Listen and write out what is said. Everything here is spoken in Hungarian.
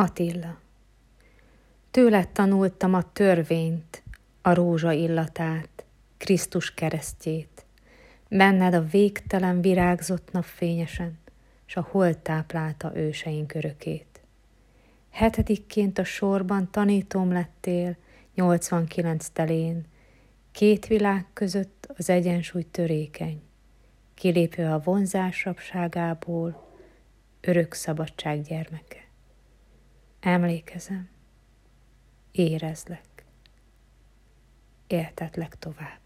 Attila. Tőled tanultam a törvényt, a rózsa illatát, Krisztus keresztjét. Benned a végtelen virágzott napfényesen, s a hold táplálta őseink örökét. Hetedikként a sorban tanítom lettél, 89 telén, két világ között az egyensúly törékeny, kilépve a vonzás rabságából, örök szabadság gyermeke. Emlékezem, érezlek, éltetlek tovább.